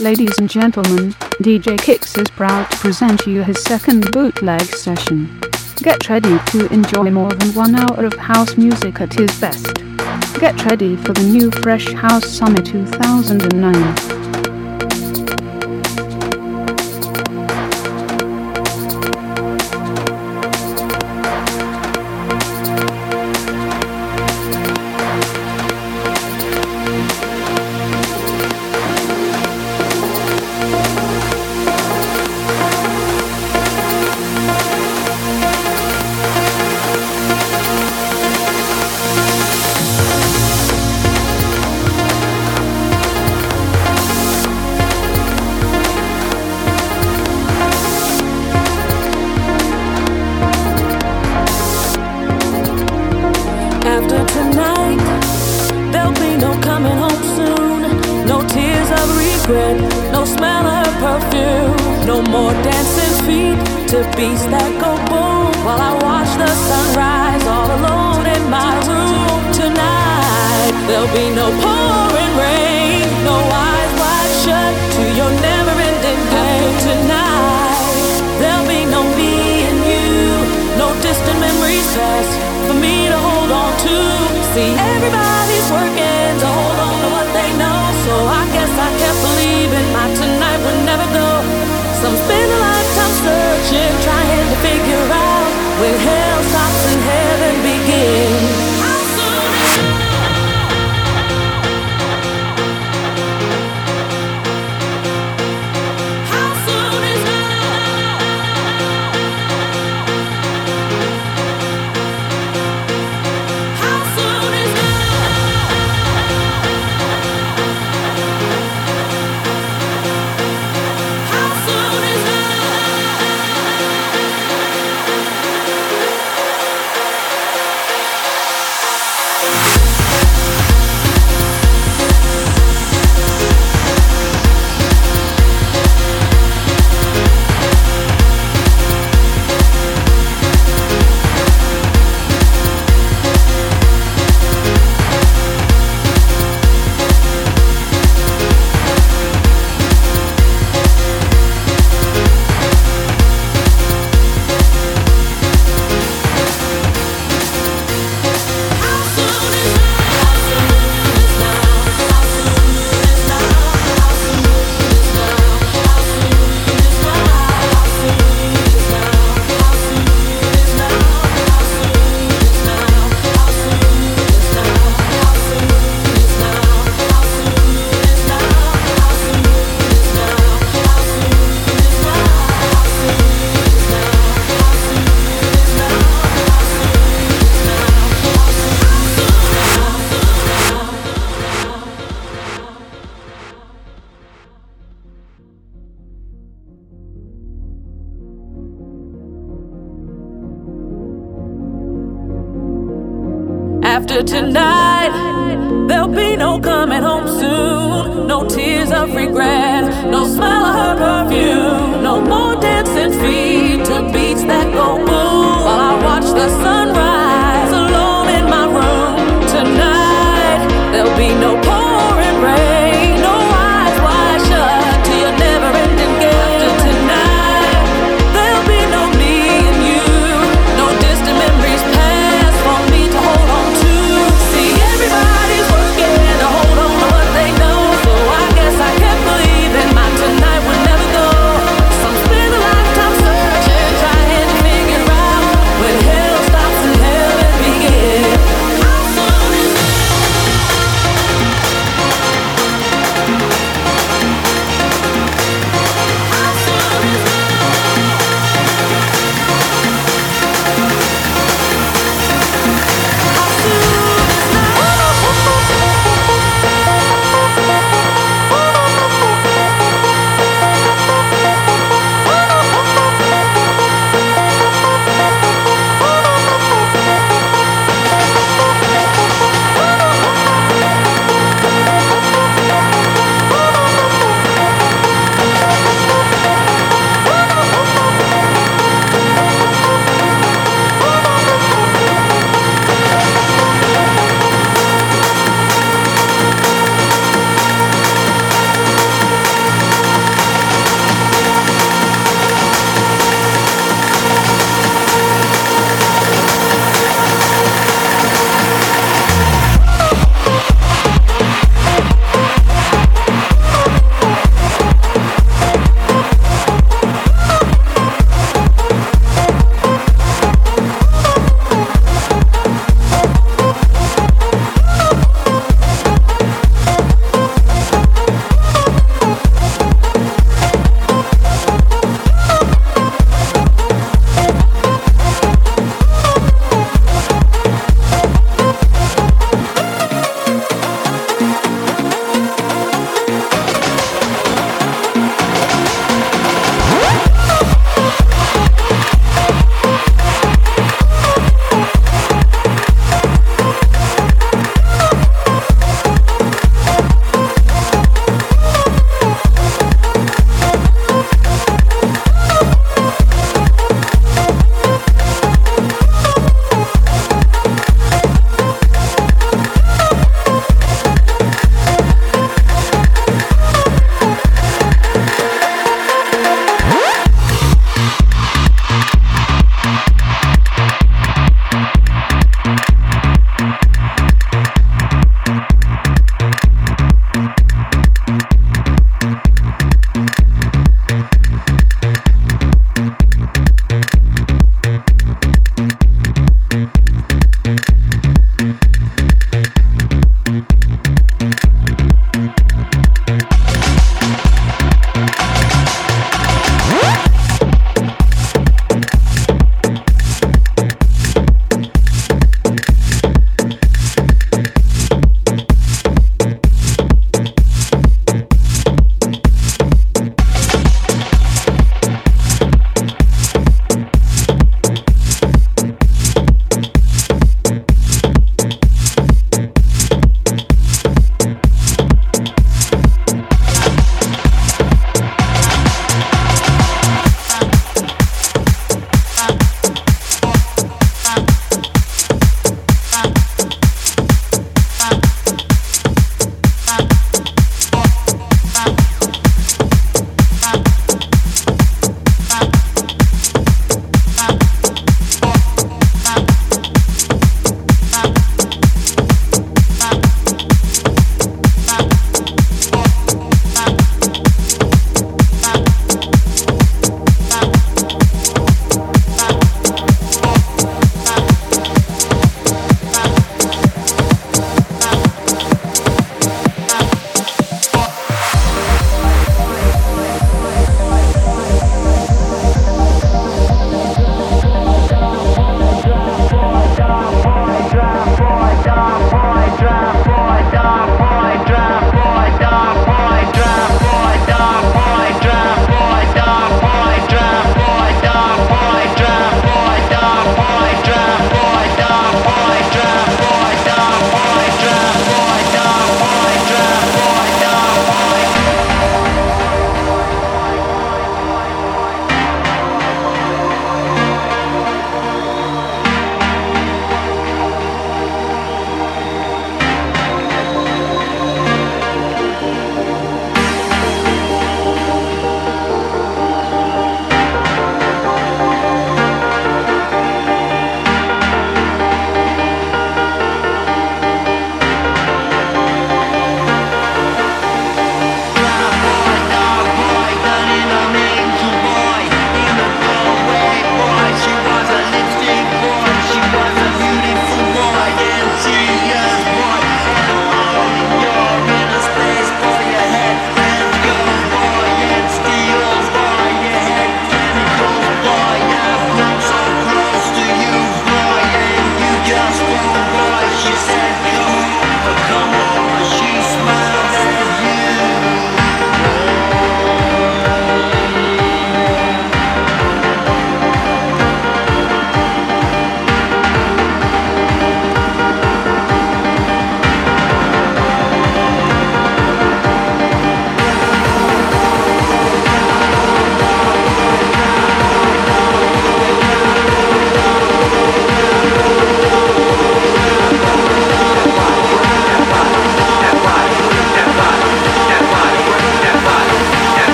Ladies and gentlemen, DJ Kix is proud to present you his second bootleg session. Get ready to enjoy more than one hour of house music at his best. Get ready for the new Fresh House Summer 2009.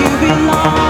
you belong.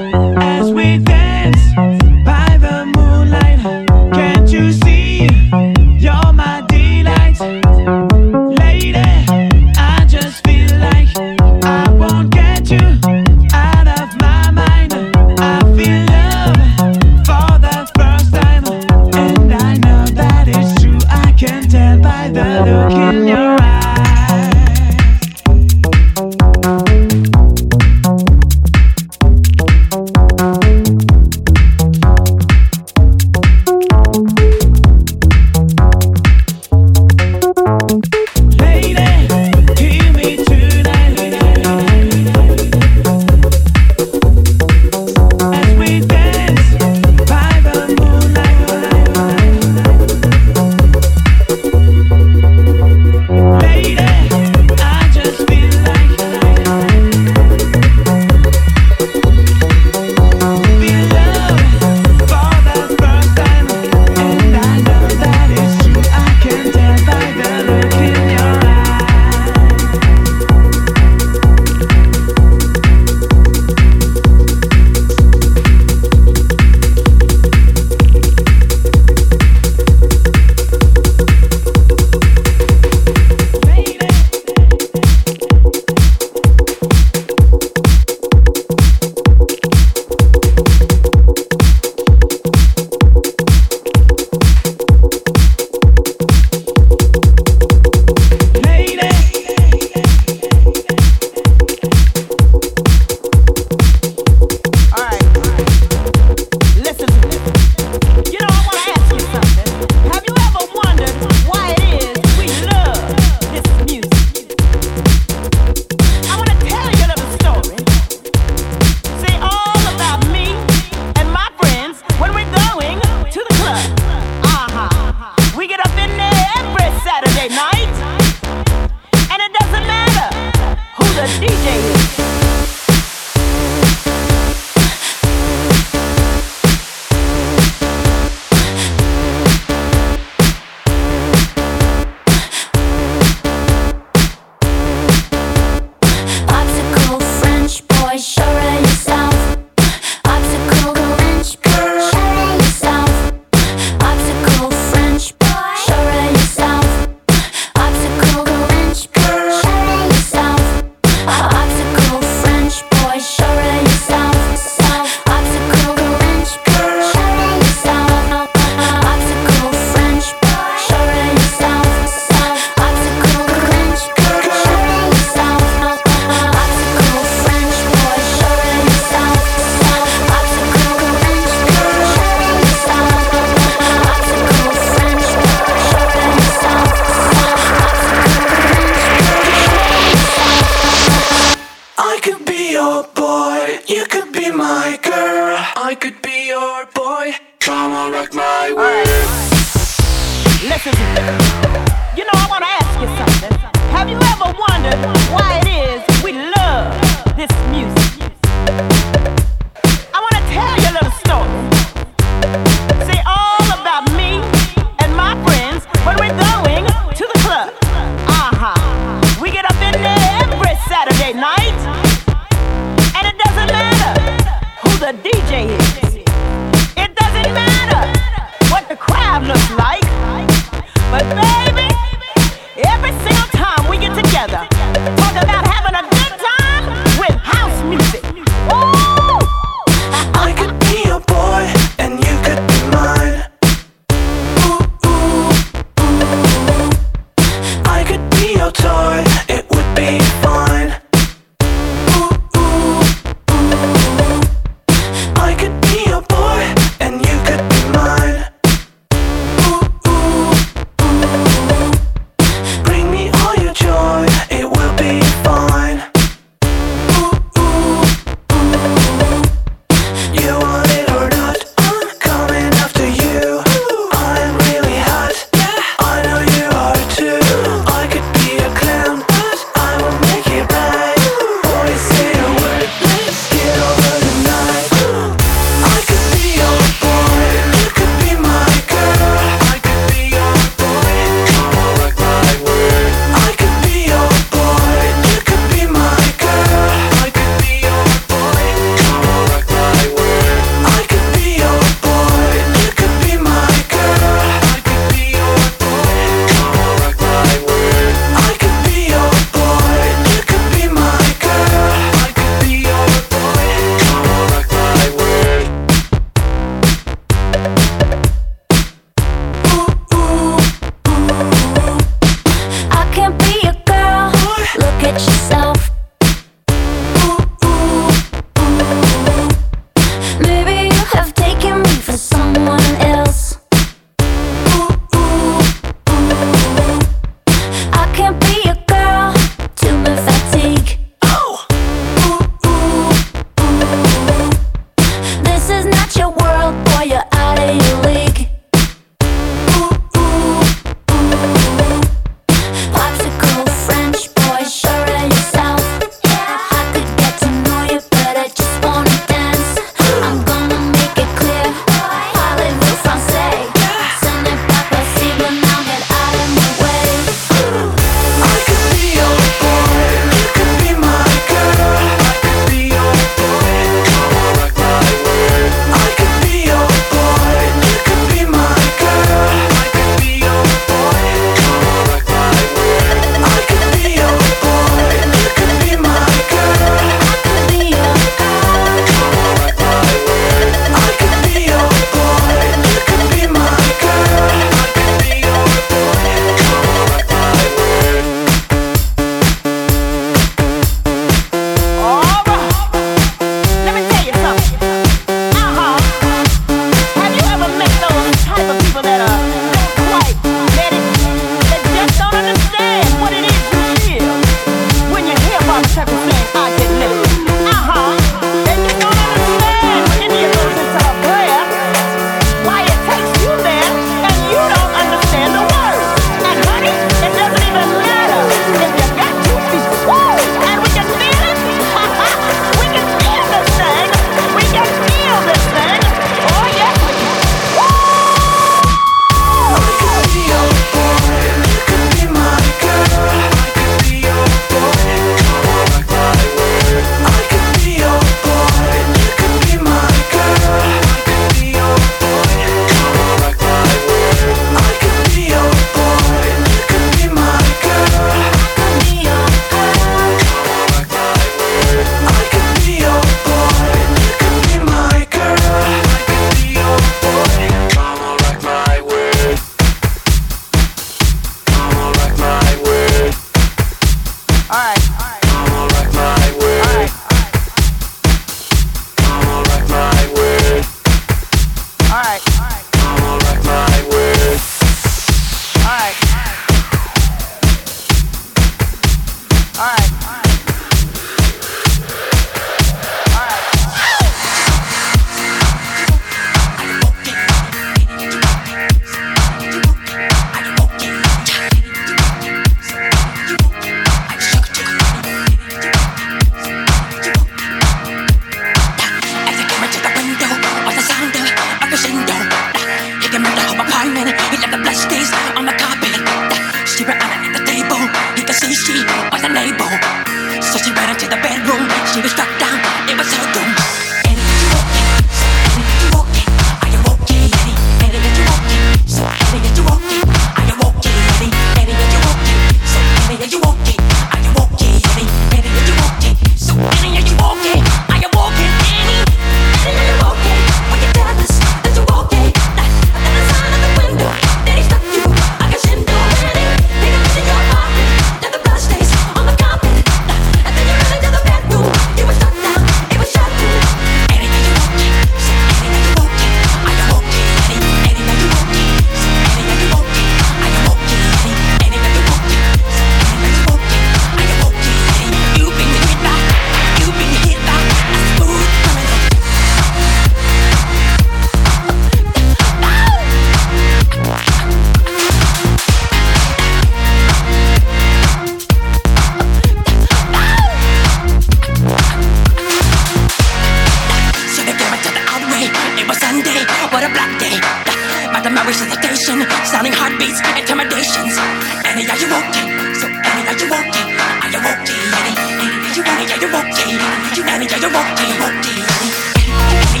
Any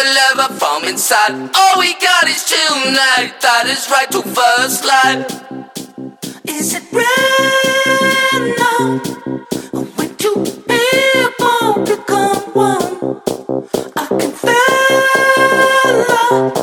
a lover from inside. All we got is tonight. That is right to first light. Is it real now? When two people become one, I can feel love.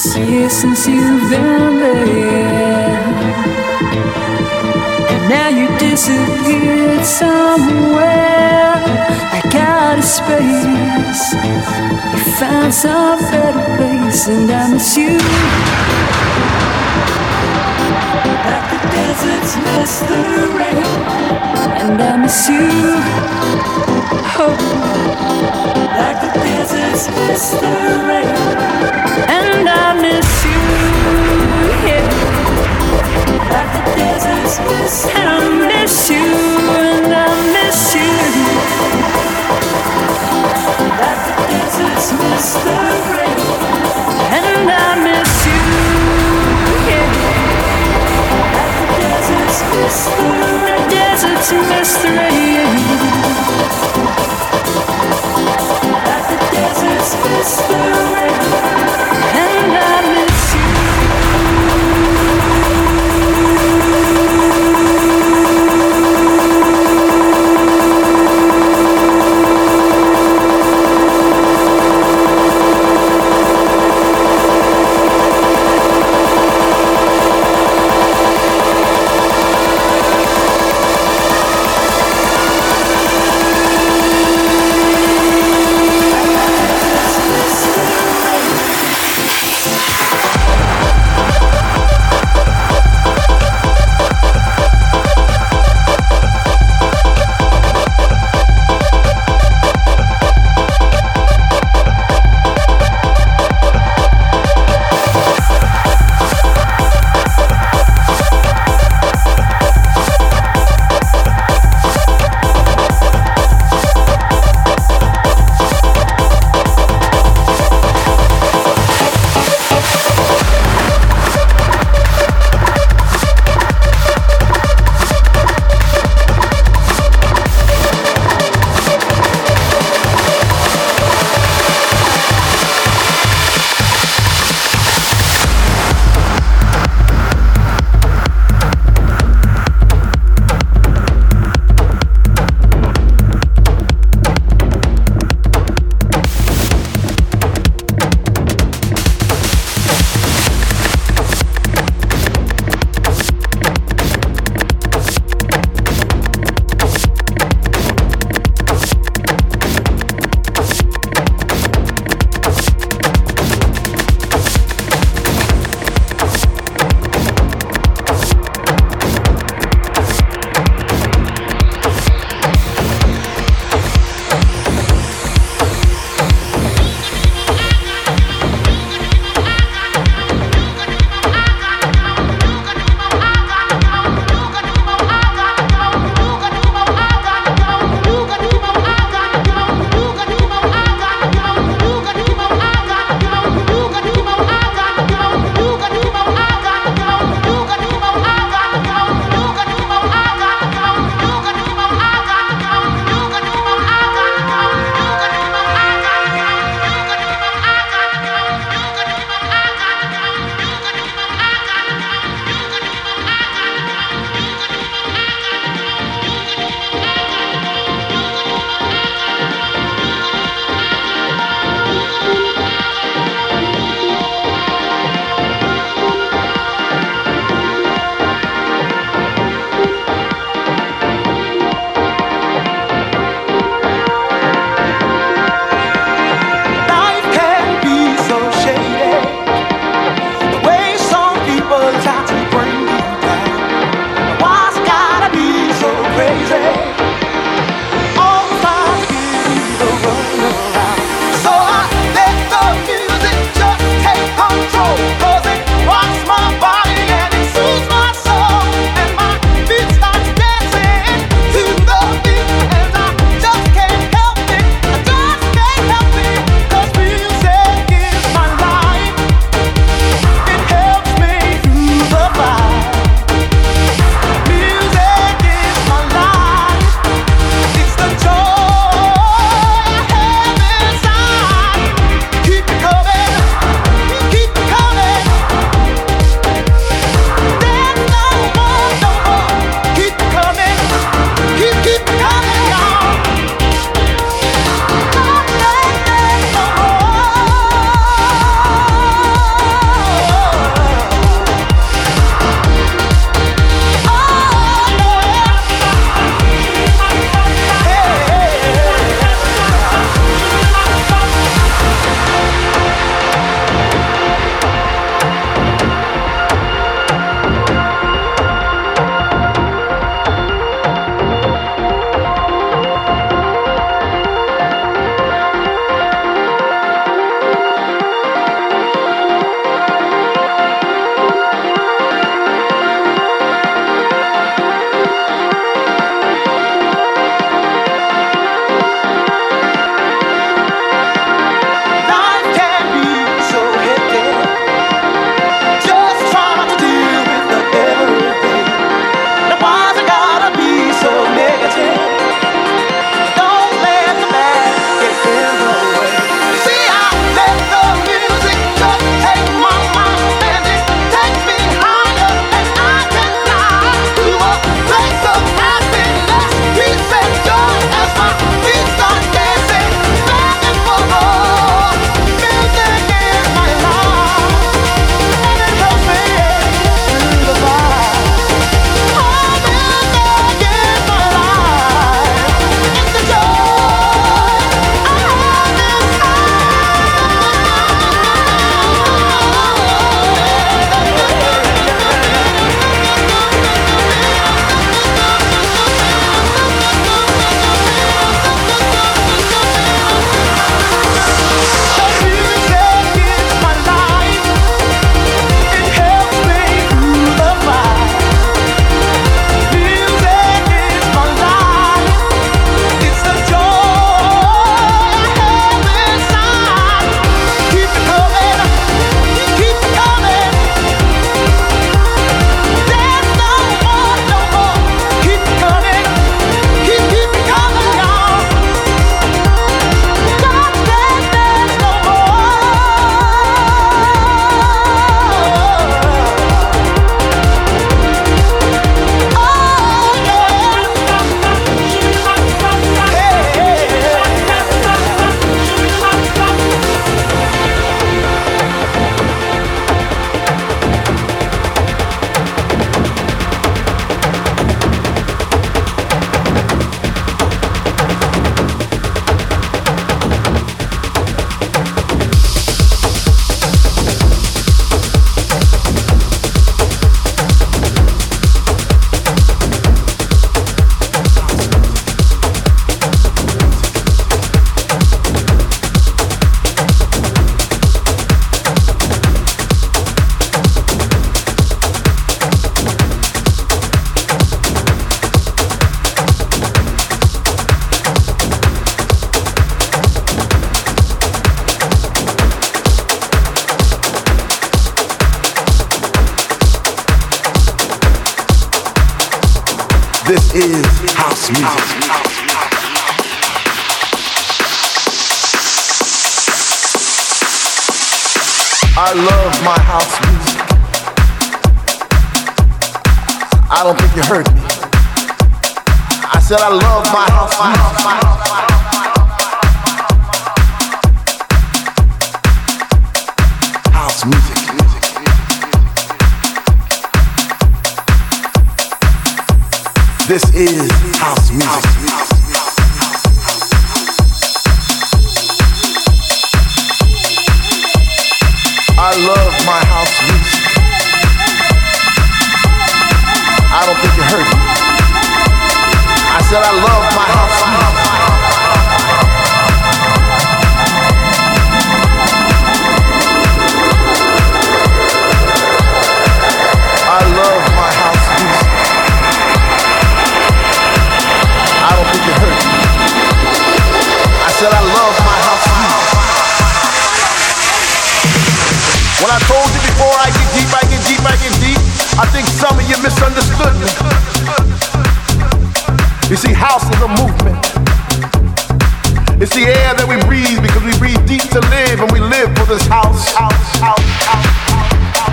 It's years since you've been there, and now you disappeared somewhere I out of space. You found some better place, and I miss you. Like the deserts miss the rain, and I miss you. Oh, like the deserts miss the rain, and I miss you. At the deserts, miss the rain. And I miss you, yeah, like the deserts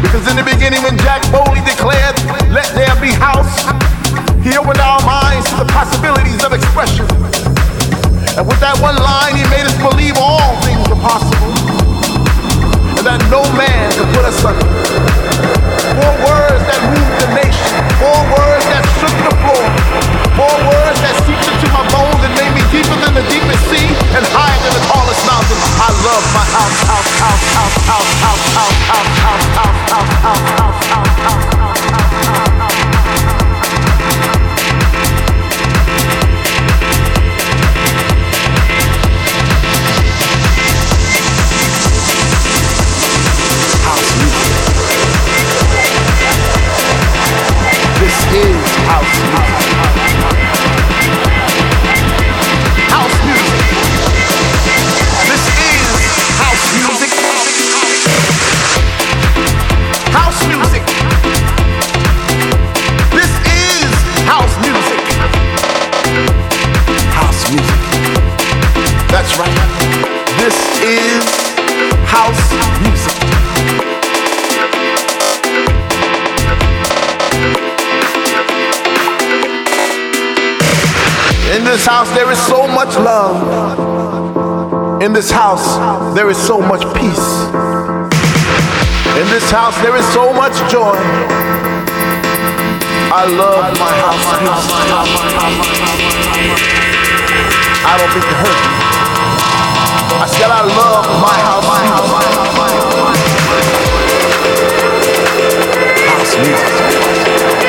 Because in the beginning when Jack Bowley declared, let there be house, he opened our minds to the possibilities of expression. And with that one line, he made us believe all things were possible. And that no man could put us under. Four words that moved the nation. Four words that shook the floor. Four words that seeped into my bones and made me deeper than the deepest sea and higher love my house, house, house, house, house, house, house, house, house, house, house, house, house, house, house, house, house. This is house. House, there is so much love. In this house, there is so much peace. In this house, there is so much joy. I love my house I don't think heard me. I said I love my house House music.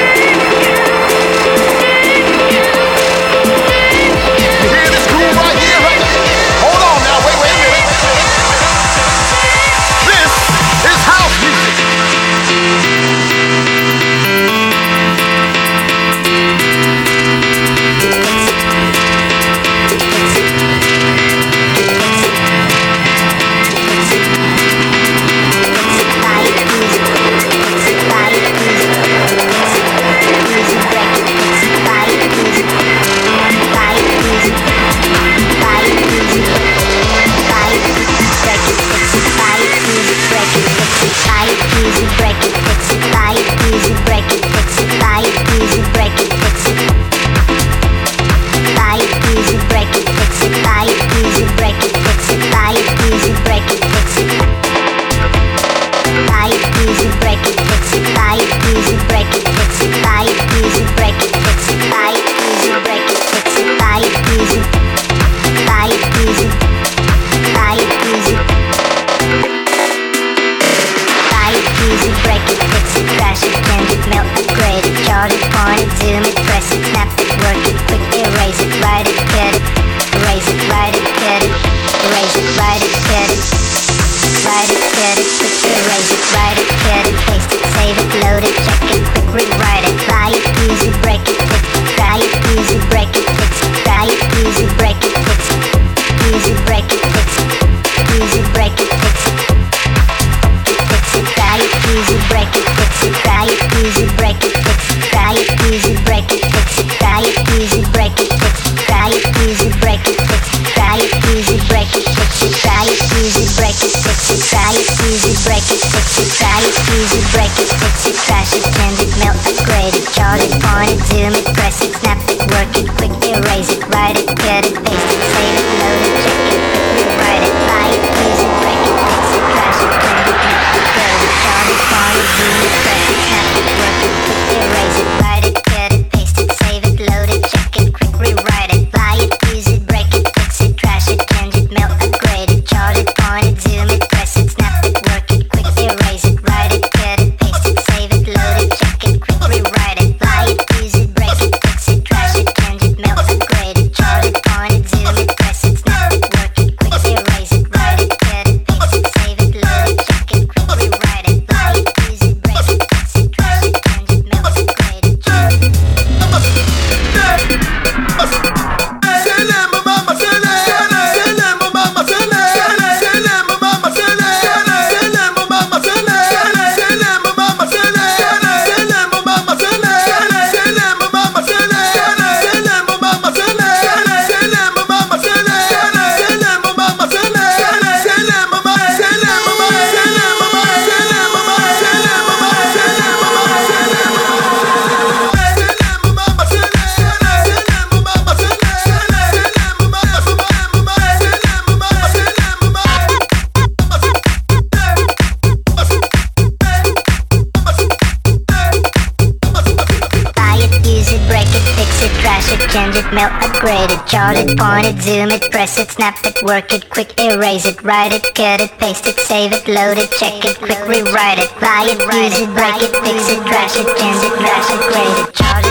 upgrade it, chart it, point it, zoom it, press it, snap it, work it, quick erase it, write it, cut it, paste it, save it, load it, check it, quick rewrite it, buy it, use it, break it, fix it, crash it, change it, crash it, grade it, chart it.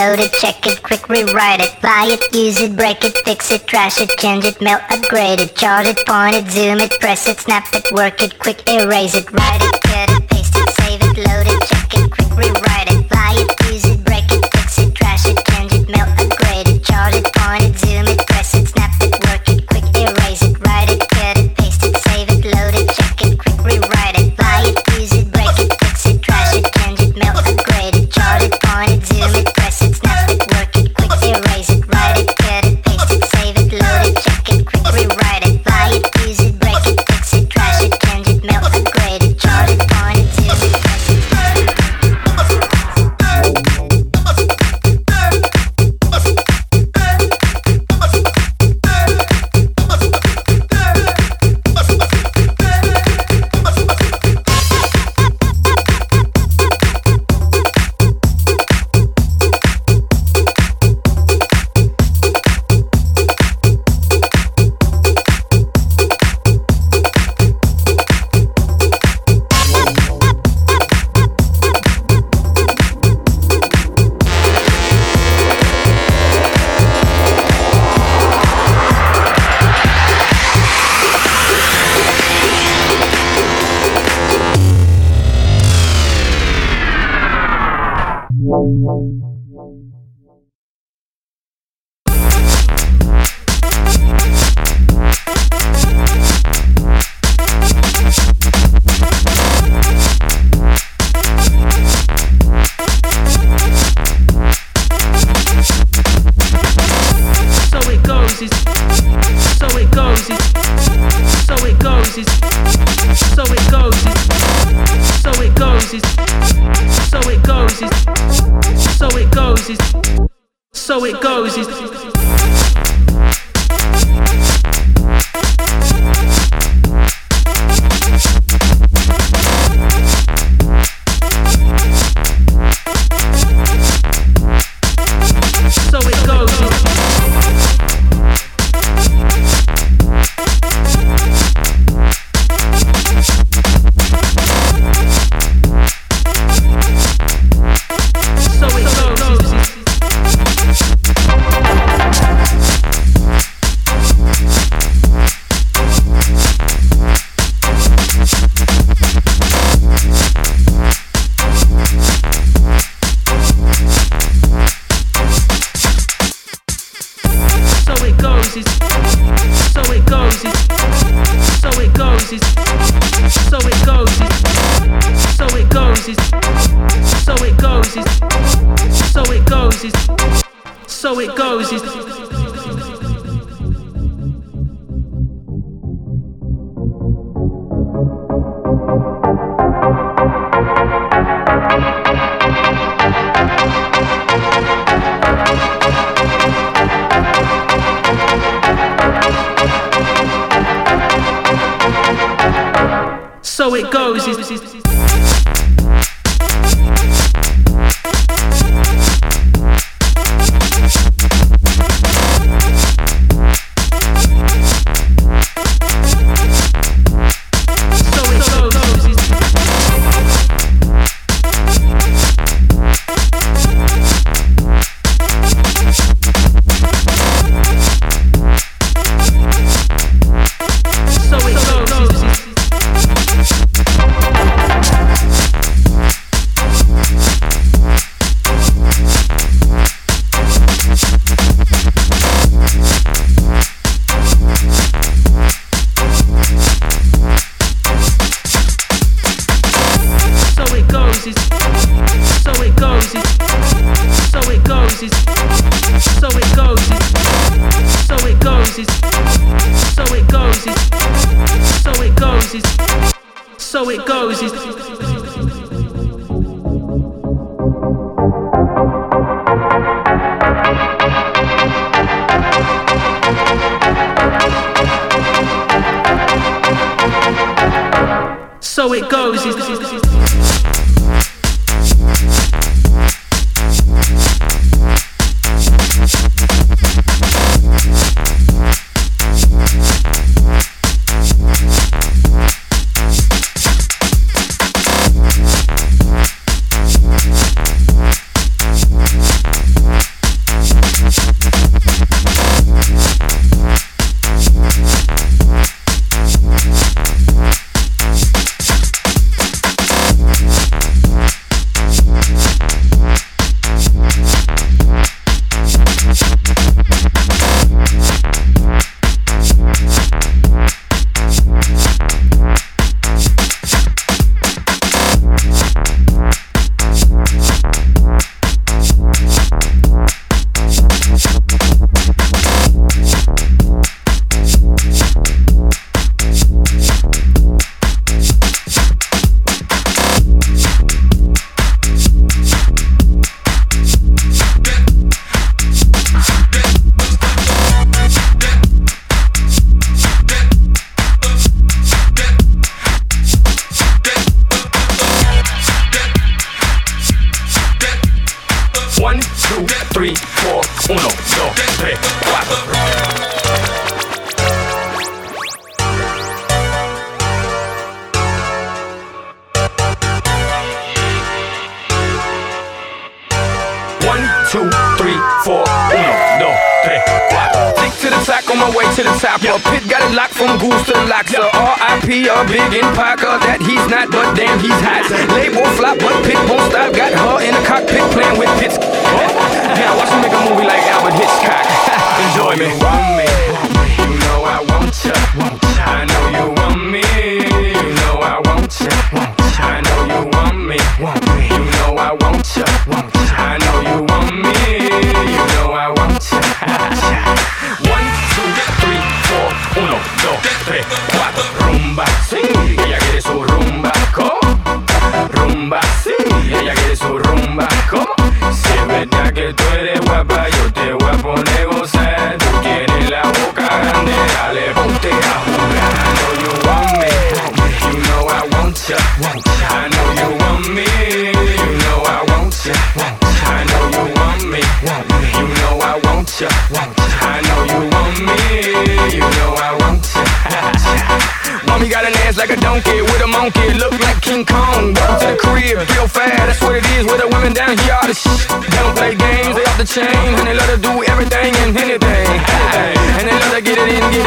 load it, check it, quick rewrite it, buy it, use it, break it, fix it, trash it, change it, melt, upgrade it, charge it, point it, zoom it, press it, snap it, work it, quick erase it, write it.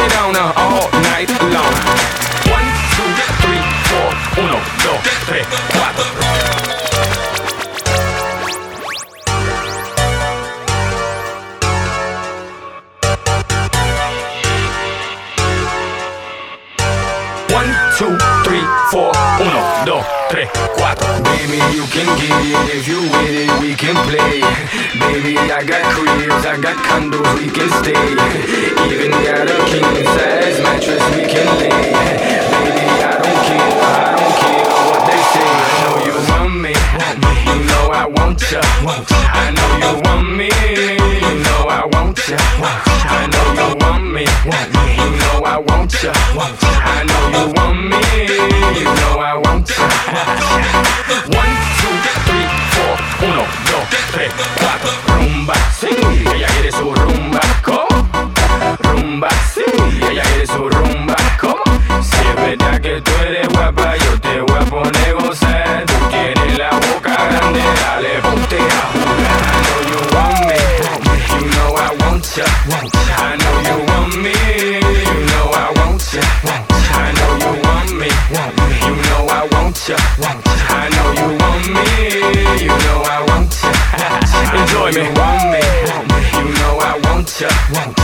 it on her all night long. One, two, three, four, uno, dos, tres, cuatro. One, two, three, four. uno, dos, tres, cuatro. Baby, you can get it if you with it, we can play. Baby, I got cribs, I got condos, we can stay. One.